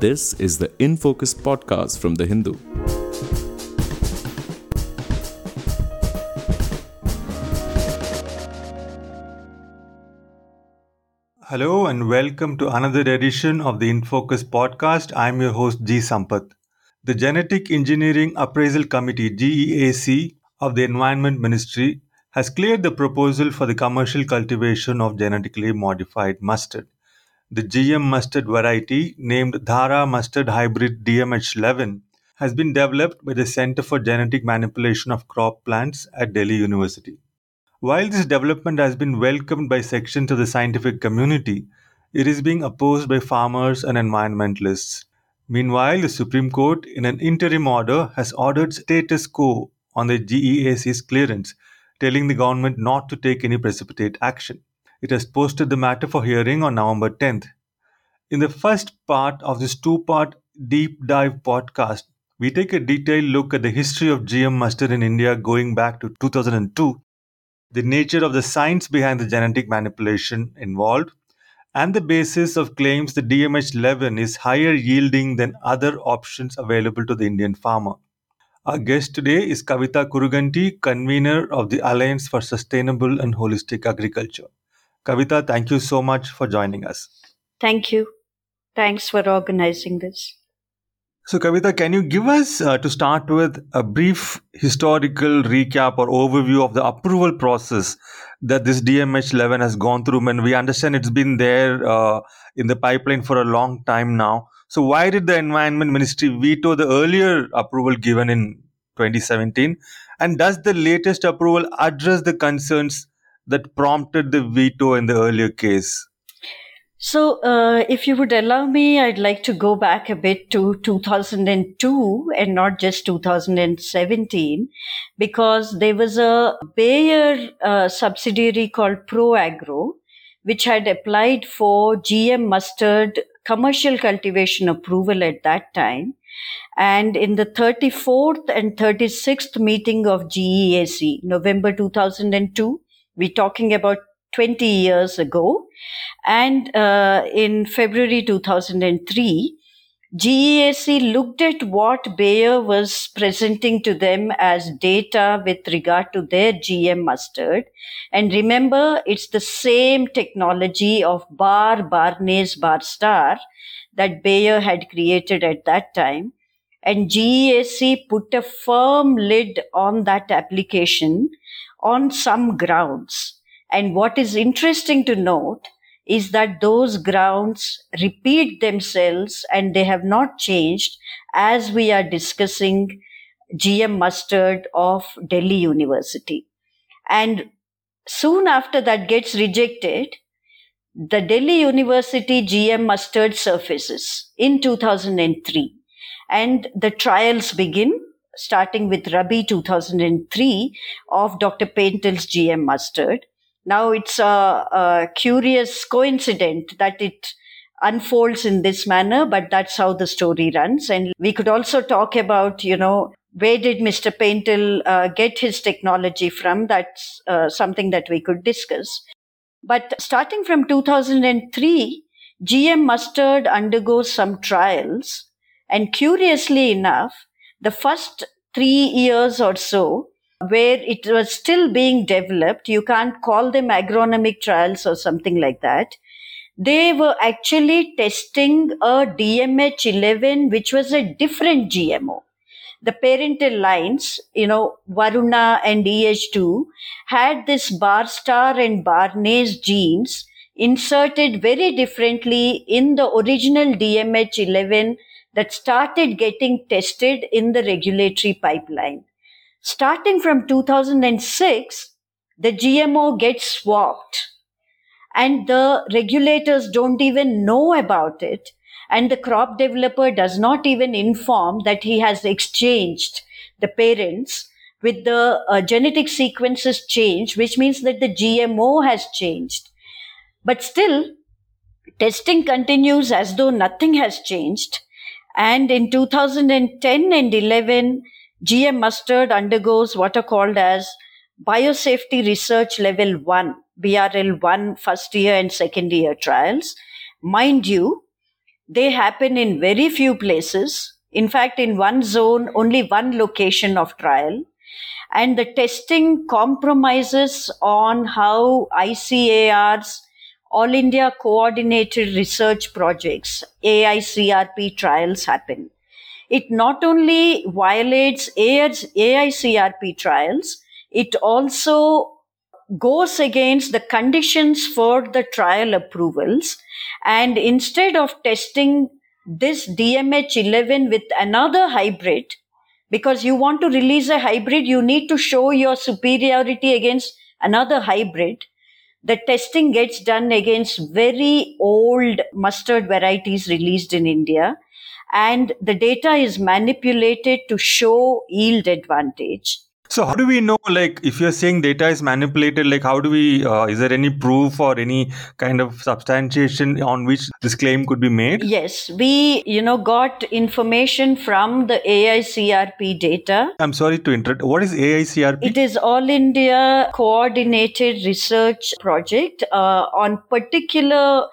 This is the In Focus podcast from The Hindu. Hello and welcome to another edition of the InFocus podcast. I'm your host G Sampath. The Genetic Engineering Appraisal Committee GEAC of the Environment Ministry has cleared the proposal for the commercial cultivation of genetically modified mustard. The GM mustard variety named Dhara Mustard Hybrid DMH11 has been developed by the Center for Genetic Manipulation of Crop Plants at Delhi University. While this development has been welcomed by sections of the scientific community, it is being opposed by farmers and environmentalists. Meanwhile, the Supreme Court, in an interim order, has ordered status quo on the GEAC's clearance, telling the government not to take any precipitate action. It has posted the matter for hearing on November 10th. In the first part of this two part deep dive podcast, we take a detailed look at the history of GM mustard in India going back to 2002 the nature of the science behind the genetic manipulation involved, and the basis of claims that DMH11 is higher yielding than other options available to the Indian farmer. Our guest today is Kavita Kuruganti, convener of the Alliance for Sustainable and Holistic Agriculture. Kavita, thank you so much for joining us. Thank you. Thanks for organizing this. So, Kavita, can you give us, uh, to start with, a brief historical recap or overview of the approval process that this DMH 11 has gone through? And we understand it's been there uh, in the pipeline for a long time now. So, why did the Environment Ministry veto the earlier approval given in 2017? And does the latest approval address the concerns that prompted the veto in the earlier case? So, uh, if you would allow me, I'd like to go back a bit to 2002 and not just 2017, because there was a Bayer uh, subsidiary called ProAgro, which had applied for GM mustard commercial cultivation approval at that time. And in the 34th and 36th meeting of GEAC, November 2002, we're talking about 20 years ago. And uh, in February 2003, GEAC looked at what Bayer was presenting to them as data with regard to their GM mustard. And remember, it's the same technology of Bar, Barnase, Barstar that Bayer had created at that time. And GEAC put a firm lid on that application on some grounds. And what is interesting to note is that those grounds repeat themselves and they have not changed as we are discussing GM mustard of Delhi University. And soon after that gets rejected, the Delhi University GM mustard surfaces in 2003 and the trials begin starting with Rabi 2003 of Dr. Pental's GM mustard. Now it's a, a curious coincidence that it unfolds in this manner, but that's how the story runs. And we could also talk about, you know, where did Mr. Paintil uh, get his technology from? That's uh, something that we could discuss. But starting from 2003, GM Mustard undergoes some trials. And curiously enough, the first three years or so, where it was still being developed. You can't call them agronomic trials or something like that. They were actually testing a DMH11, which was a different GMO. The parental lines, you know, Varuna and EH2 had this barstar and barnase genes inserted very differently in the original DMH11 that started getting tested in the regulatory pipeline. Starting from 2006, the GMO gets swapped and the regulators don't even know about it. And the crop developer does not even inform that he has exchanged the parents with the uh, genetic sequences changed, which means that the GMO has changed. But still, testing continues as though nothing has changed. And in 2010 and 11, GM mustard undergoes what are called as biosafety research level 1, BRL 1 first year and second year trials. Mind you, they happen in very few places. In fact, in one zone, only one location of trial. And the testing compromises on how ICAR's All India Coordinated Research Projects, AICRP trials happen. It not only violates AICRP trials, it also goes against the conditions for the trial approvals. And instead of testing this DMH11 with another hybrid, because you want to release a hybrid, you need to show your superiority against another hybrid. The testing gets done against very old mustard varieties released in India and the data is manipulated to show yield advantage. So how do we know, like, if you're saying data is manipulated, like, how do we, uh, is there any proof or any kind of substantiation on which this claim could be made? Yes, we, you know, got information from the AICRP data. I'm sorry to interrupt. What is AICRP? It is All India Coordinated Research Project uh, on particular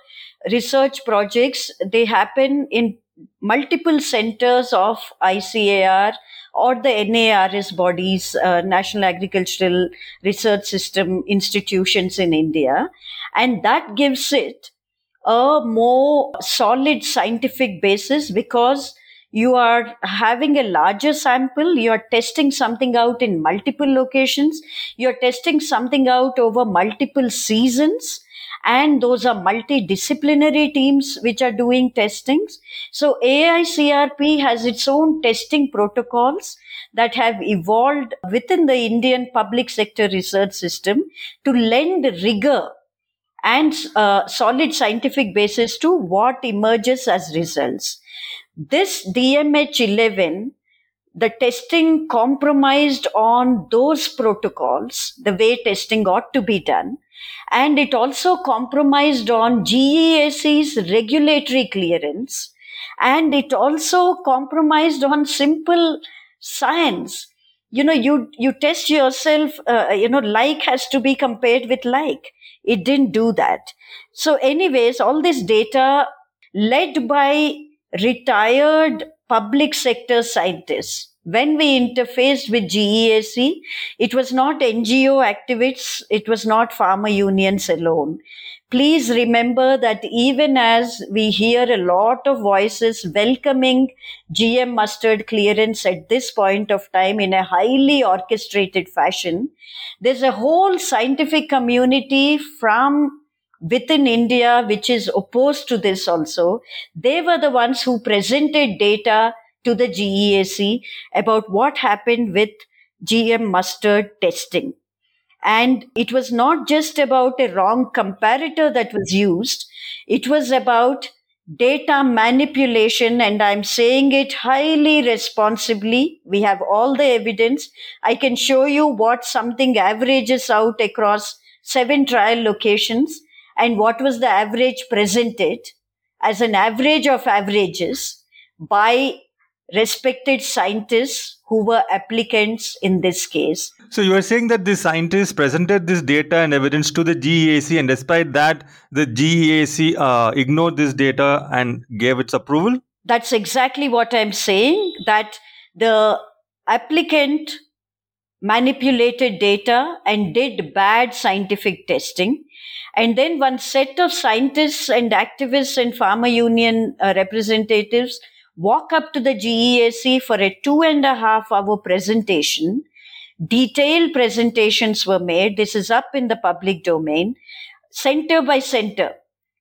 research projects. They happen in multiple centers of ICAR or the NARS bodies, uh, National Agricultural Research System institutions in India. And that gives it a more solid scientific basis because you are having a larger sample, you are testing something out in multiple locations, you're testing something out over multiple seasons and those are multidisciplinary teams which are doing testings. So AICRP has its own testing protocols that have evolved within the Indian public sector research system to lend rigor and uh, solid scientific basis to what emerges as results. This DMH 11 the testing compromised on those protocols, the way testing ought to be done. And it also compromised on GEAC's regulatory clearance. And it also compromised on simple science. You know, you, you test yourself, uh, you know, like has to be compared with like. It didn't do that. So anyways, all this data led by retired public sector scientists. When we interfaced with GEAC, it was not NGO activists, it was not farmer unions alone. Please remember that even as we hear a lot of voices welcoming GM mustard clearance at this point of time in a highly orchestrated fashion, there's a whole scientific community from within India, which is opposed to this also, they were the ones who presented data to the GEAC about what happened with GM mustard testing. And it was not just about a wrong comparator that was used. It was about data manipulation. And I'm saying it highly responsibly. We have all the evidence. I can show you what something averages out across seven trial locations and what was the average presented as an average of averages by respected scientists who were applicants in this case. So you are saying that the scientists presented this data and evidence to the GEAC, and despite that, the GEAC uh, ignored this data and gave its approval? That's exactly what I'm saying. That the applicant manipulated data and did bad scientific testing and then one set of scientists and activists and farmer union uh, representatives walk up to the GEAC for a two and a half hour presentation. Detailed presentations were made. This is up in the public domain, center by center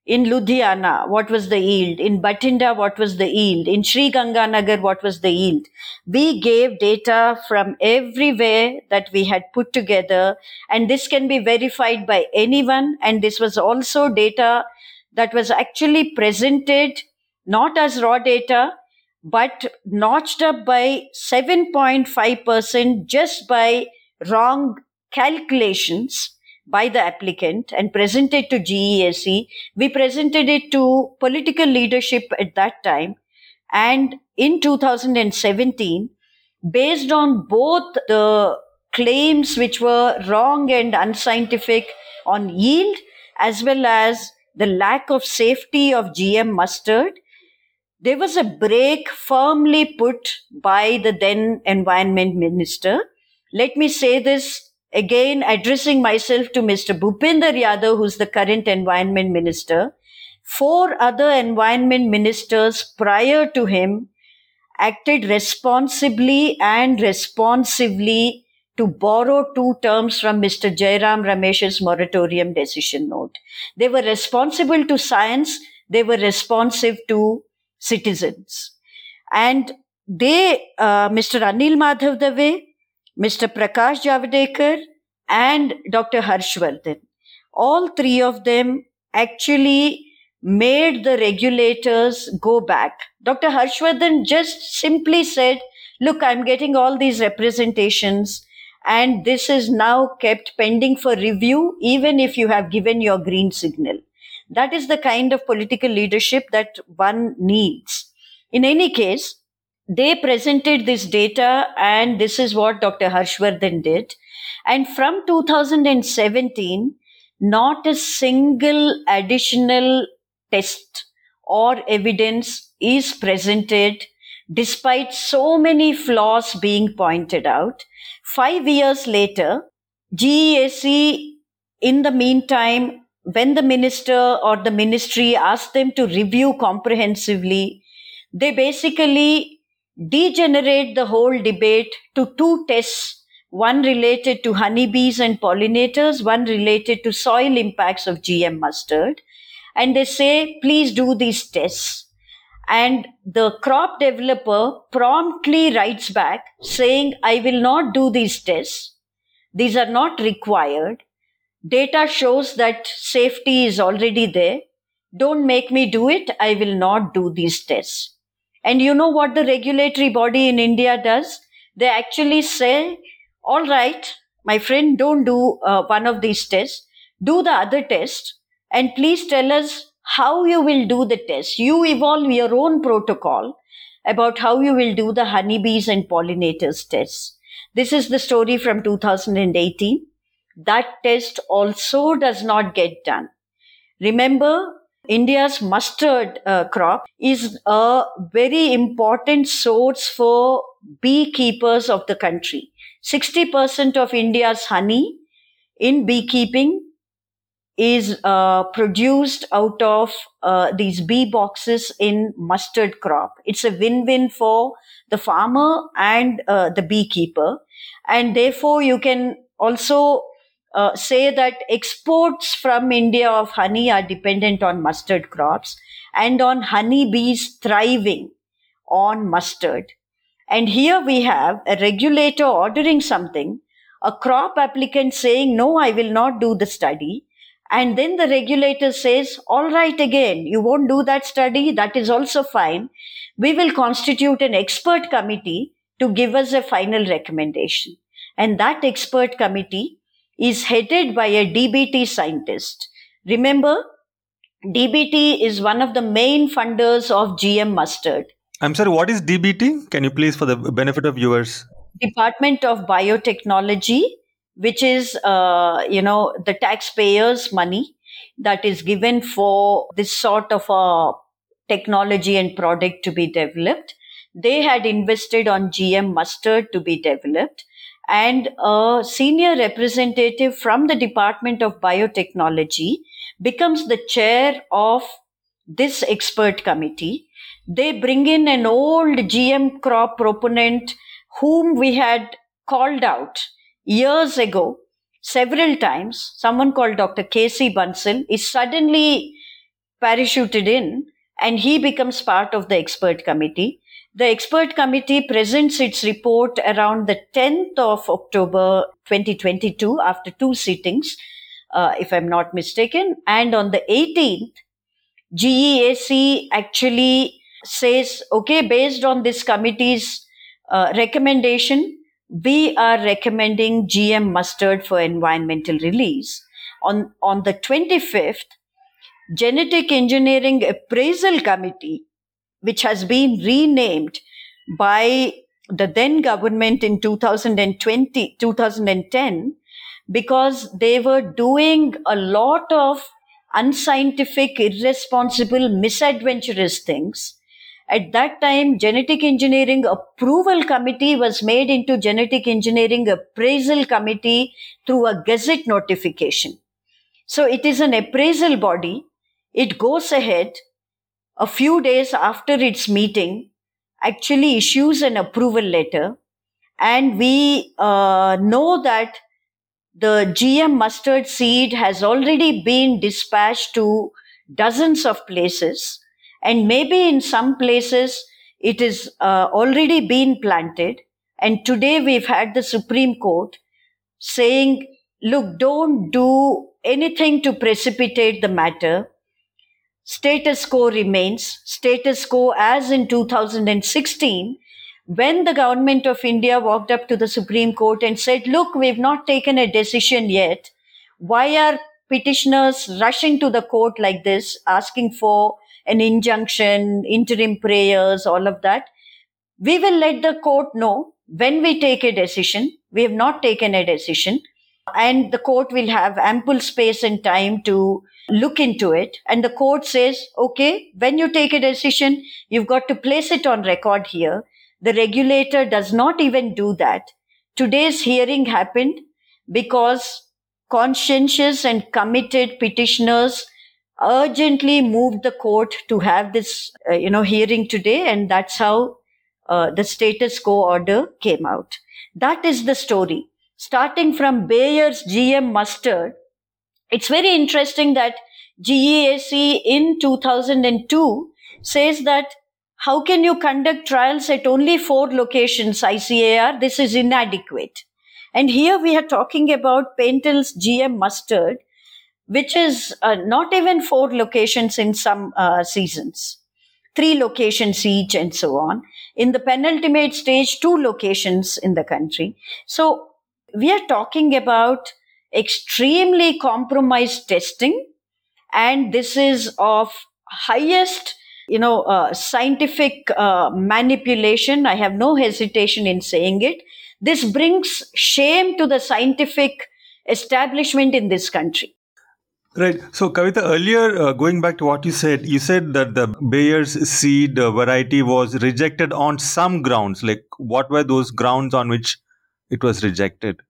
in Ludhiana, what was the yield? In Bathinda, what was the yield? In Sri Ganganagar, what was the yield? We gave data from everywhere that we had put together, and this can be verified by anyone. And this was also data that was actually presented not as raw data, but notched up by 7.5% just by wrong calculations by the applicant and presented to GEAC. We presented it to political leadership at that time. And in 2017, based on both the claims which were wrong and unscientific on yield, as well as the lack of safety of GM mustard, there was a break firmly put by the then environment minister. Let me say this again, addressing myself to Mr. Bhupender Yadav, who's the current environment minister. Four other environment ministers prior to him acted responsibly and responsively to borrow two terms from Mr. Jairam Ramesh's moratorium decision note. They were responsible to science. They were responsive to citizens. And they, uh, Mr. Anil Madhav Dave, Mr. Prakash Javadekar, and Dr. Harshvardhan, all three of them actually made the regulators go back. Dr. Harshvardhan just simply said, look, I'm getting all these representations and this is now kept pending for review, even if you have given your green signal. That is the kind of political leadership that one needs. In any case, they presented this data and this is what Dr. Harshvardhan did. And from 2017, not a single additional test or evidence is presented despite so many flaws being pointed out. Five years later, GEAC, in the meantime, when the minister or the ministry asked them to review comprehensively, they basically degenerate the whole debate to two tests one related to honeybees and pollinators, one related to soil impacts of GM mustard. And they say, please do these tests. And the crop developer promptly writes back saying, I will not do these tests. These are not required. Data shows that safety is already there. Don't make me do it. I will not do these tests. And you know what the regulatory body in India does? They actually say, all right, my friend, don't do uh, one of these tests. Do the other test. And please tell us how you will do the test. You evolve your own protocol about how you will do the honeybees and pollinators tests. This is the story from 2018 that test also does not get done. Remember, India's mustard uh, crop is a very important source for beekeepers of the country. 60% of India's honey in beekeeping is uh, produced out of uh, these bee boxes in mustard crop. It's a win-win for the farmer and uh, the beekeeper. And therefore you can also uh, say that exports from India of honey are dependent on mustard crops and on honeybees thriving on mustard. And here we have a regulator ordering something, a crop applicant saying, no, I will not do the study. And then the regulator says, all right, again, you won't do that study. That is also fine. We will constitute an expert committee to give us a final recommendation. And that expert committee is headed by a DBT scientist. Remember, DBT is one of the main funders of GM mustard. I'm sorry, what is DBT? Can you please, for the benefit of viewers? Department of Biotechnology, which is, uh, you know, the taxpayers' money that is given for this sort of a technology and product to be developed. They had invested on GM mustard to be developed and a senior representative from the Department of Biotechnology becomes the chair of this expert committee. They bring in an old GM crop proponent whom we had called out years ago several times. Someone called Dr. K.C. Bansal is suddenly parachuted in and he becomes part of the expert committee. The expert committee presents its report around the 10th of October 2022 after two sittings, uh, if I'm not mistaken. And on the 18th, GEAC actually says, okay, based on this committee's uh, recommendation, we are recommending GM mustard for environmental release. On, on the 25th, Genetic Engineering Appraisal Committee which has been renamed by the then government in 2020, 2010, because they were doing a lot of unscientific, irresponsible, misadventurous things. At that time, genetic engineering approval committee was made into genetic engineering appraisal committee through a gazette notification. So it is an appraisal body. It goes ahead a few days after its meeting, actually issues an approval letter. And we uh, know that the GM mustard seed has already been dispatched to dozens of places. And maybe in some places it is uh, already been planted. And today we've had the Supreme Court saying, look, don't do anything to precipitate the matter. Status quo remains. Status quo as in 2016, when the government of India walked up to the Supreme Court and said, look, we've not taken a decision yet. Why are petitioners rushing to the court like this, asking for an injunction, interim prayers, all of that? We will let the court know when we take a decision. We have not taken a decision and the court will have ample space and time to look into it. And the court says, okay, when you take a decision, you've got to place it on record here. The regulator does not even do that. Today's hearing happened because conscientious and committed petitioners urgently moved the court to have this, uh, you know, hearing today. And that's how uh, the status quo order came out. That is the story starting from Bayer's GM mustard, it's very interesting that GEAC in 2002 says that how can you conduct trials at only four locations ICAR? This is inadequate. And here we are talking about Pental's GM mustard, which is uh, not even four locations in some uh, seasons, three locations each and so on. In the penultimate stage, two locations in the country. So we are talking about extremely compromised testing and this is of highest you know uh, scientific uh, manipulation i have no hesitation in saying it this brings shame to the scientific establishment in this country Right. So, Kavita, earlier, uh, going back to what you said, you said that the Bayer's seed uh, variety was rejected on some grounds. Like, what were those grounds on which it was rejected?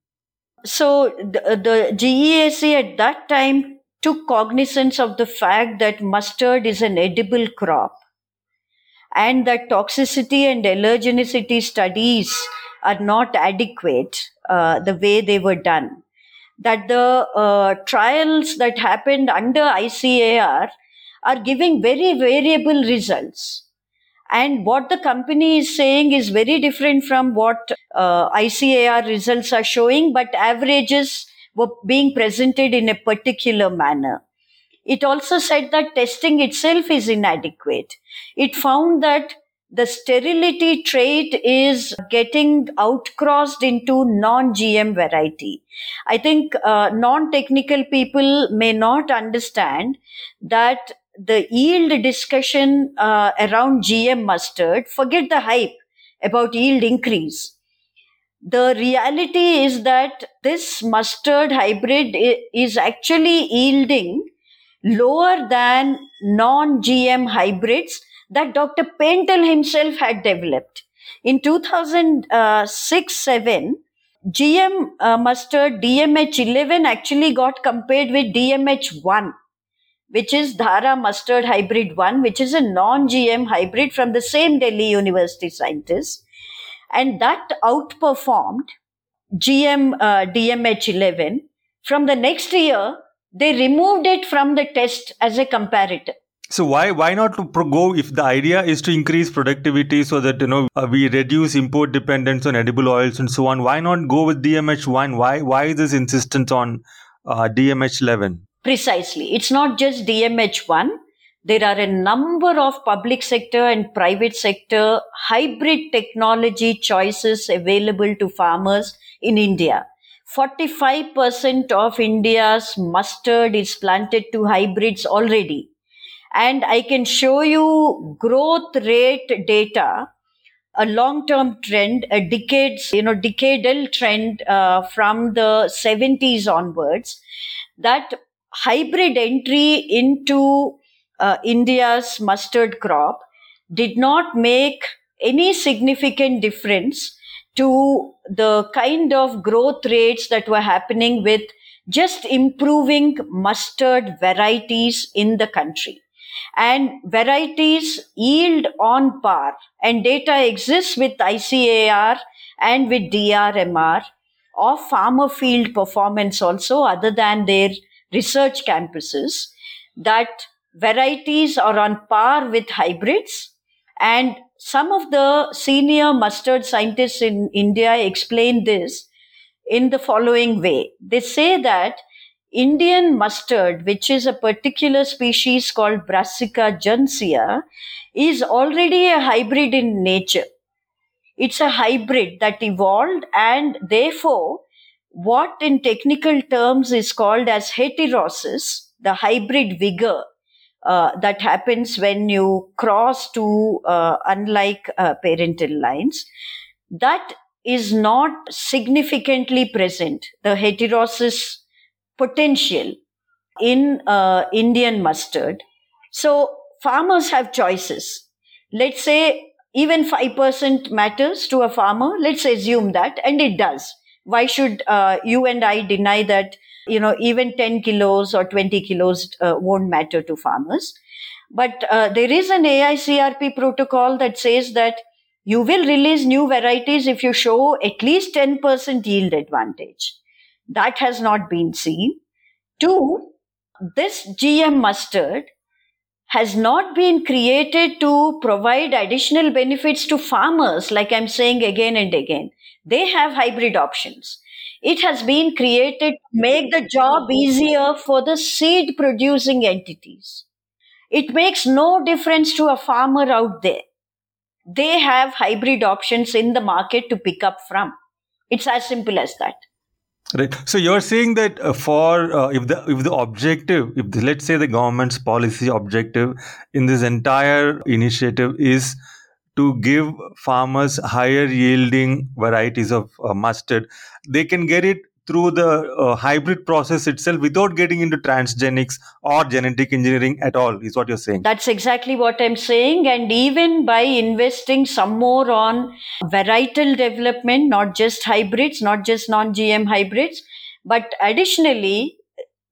So the, the GEAC at that time took cognizance of the fact that mustard is an edible crop and that toxicity and allergenicity studies are not adequate uh, the way they were done. That the uh, trials that happened under ICAR are giving very variable results. And what the company is saying is very different from what uh, ICAR results are showing, but averages were being presented in a particular manner. It also said that testing itself is inadequate. It found that the sterility trait is getting outcrossed into non-GM variety. I think uh, non-technical people may not understand that the yield discussion uh, around GM mustard, forget the hype about yield increase. The reality is that this mustard hybrid is actually yielding lower than non GM hybrids that Dr. Pental himself had developed. In 2006 7, GM uh, mustard DMH11 actually got compared with DMH1 which is Dhara Mustard Hybrid 1, which is a non GM hybrid from the same Delhi University scientists. And that outperformed GM uh, DMH 11. From the next year, they removed it from the test as a comparator. So why why not go if the idea is to increase productivity so that you know uh, we reduce import dependence on edible oils and so on? Why not go with DMH one? Why why this insistence on uh, DMH eleven? Precisely. It's not just DMH1. There are a number of public sector and private sector hybrid technology choices available to farmers in India. 45% of India's mustard is planted to hybrids already. And I can show you growth rate data, a long-term trend, a decades, you know, decadal trend uh, from the 70s onwards that hybrid entry into uh, India's mustard crop did not make any significant difference to the kind of growth rates that were happening with just improving mustard varieties in the country. And varieties yield on par, and data exists with ICAR and with DRMR of farmer field performance also, other than their research campuses, that varieties are on par with hybrids. And some of the senior mustard scientists in India explain this in the following way. They say that Indian mustard, which is a particular species called Brassica juncea, is already a hybrid in nature. It's a hybrid that evolved and therefore what in technical terms is called as heterosis, the hybrid vigor uh, that happens when you cross two uh, unlike uh, parental lines, that is not significantly present. The heterosis potential in uh, Indian mustard. So farmers have choices. Let's say even 5% matters to a farmer. Let's assume that, and it does. Why should uh, you and I deny that, you know, even 10 kilos or 20 kilos uh, won't matter to farmers? But uh, there is an AICRP protocol that says that you will release new varieties if you show at least 10% yield advantage. That has not been seen. Two, this GM mustard has not been created to provide additional benefits to farmers, like I'm saying again and again. They have hybrid options. It has been created to make the job easier for the seed producing entities. It makes no difference to a farmer out there. They have hybrid options in the market to pick up from. It's as simple as that. Right. So you're saying that uh, for uh, if the if the objective, if the, let's say the government's policy objective in this entire initiative is to give farmers higher yielding varieties of uh, mustard, they can get it through the uh, hybrid process itself without getting into transgenics or genetic engineering at all is what you're saying. That's exactly what i'm saying and even by investing some more on varietal development not just hybrids not just non gm hybrids but additionally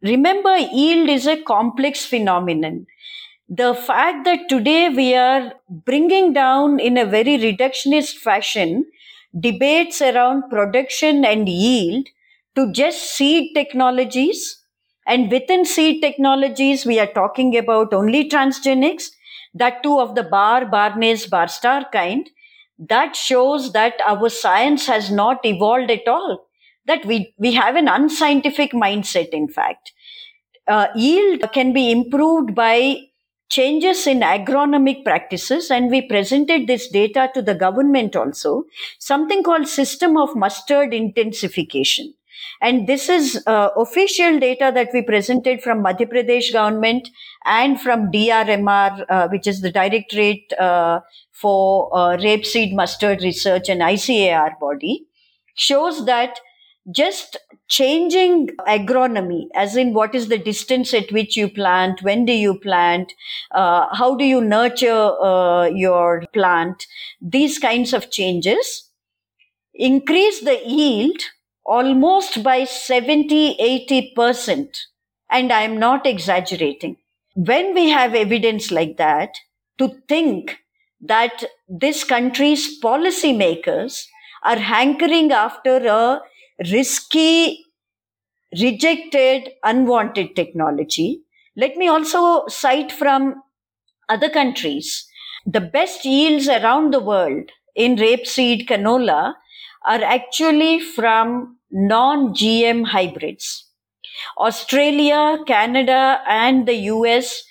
remember yield is a complex phenomenon the fact that today we are bringing down in a very reductionist fashion debates around production and yield to just seed technologies. And within seed technologies, we are talking about only transgenics, that too of the bar, barnase, barstar kind. That shows that our science has not evolved at all. That we, we have an unscientific mindset, in fact. Uh, yield can be improved by changes in agronomic practices and we presented this data to the government also something called system of mustard intensification. And this is uh, official data that we presented from Madhya Pradesh government and from DRMR, uh, which is the Directorate uh, for uh, Rapeseed Mustard Research and ICAR body, shows that just changing agronomy, as in what is the distance at which you plant, when do you plant, uh, how do you nurture uh, your plant, these kinds of changes increase the yield almost by 70 80%. And I'm not exaggerating. When we have evidence like that, to think that this country's policymakers are hankering after a risky, rejected, unwanted technology. Let me also cite from other countries. The best yields around the world in rapeseed canola are actually from non-GM hybrids. Australia, Canada, and the US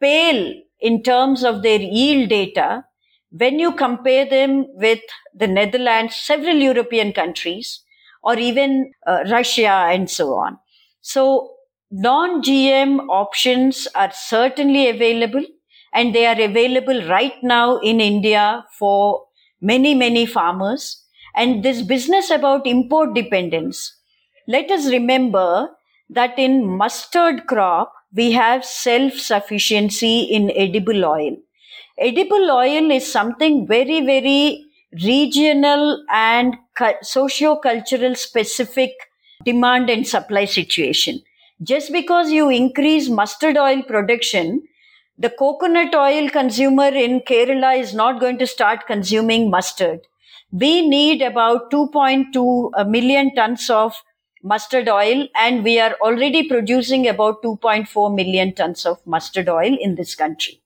pale in terms of their yield data when you compare them with the Netherlands, several European countries, or even uh, Russia and so on. So non-GM options are certainly available and they are available right now in India for many, many farmers. And this business about import dependence, let us remember that in mustard crop, we have self sufficiency in edible oil. edible oil is something very, very regional and socio-cultural specific demand and supply situation. Just because you increase mustard oil production, the coconut oil consumer in Kerala is not going to start consuming mustard. We need about 2.2 million tons of mustard oil and we are already producing about 2.4 million tons of mustard oil in this country.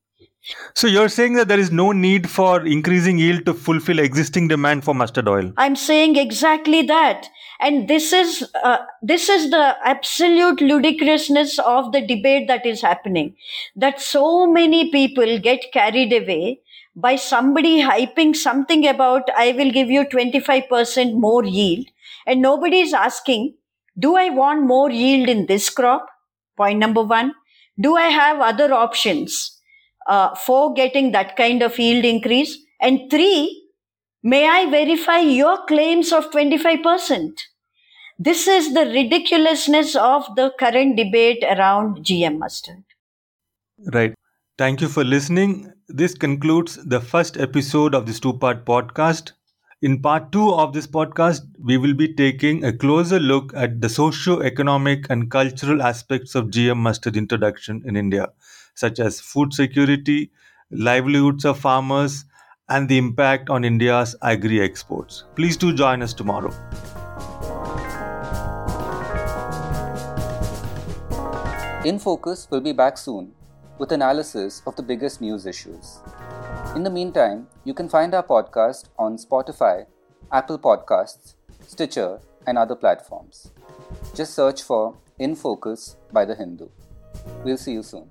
So you're saying that there is no need for increasing yield to fulfill existing demand for mustard oil. I'm saying exactly that. And this is uh, this is the absolute ludicrousness of the debate that is happening. That so many people get carried away by somebody hyping something about I will give you 25% more yield and nobody is asking do I want more yield in this crop? Point number one. Do I have other options uh, for getting that kind of yield increase? And three, may I verify your claims of 25%? This is the ridiculousness of the current debate around GM mustard. Right. Thank you for listening. This concludes the first episode of this two part podcast. In part two of this podcast, we will be taking a closer look at the socio-economic and cultural aspects of GM mustard introduction in India, such as food security, livelihoods of farmers, and the impact on India's agri exports. Please do join us tomorrow. In Focus will be back soon with analysis of the biggest news issues. In the meantime, you can find our podcast on Spotify, Apple Podcasts, Stitcher, and other platforms. Just search for In Focus by The Hindu. We'll see you soon.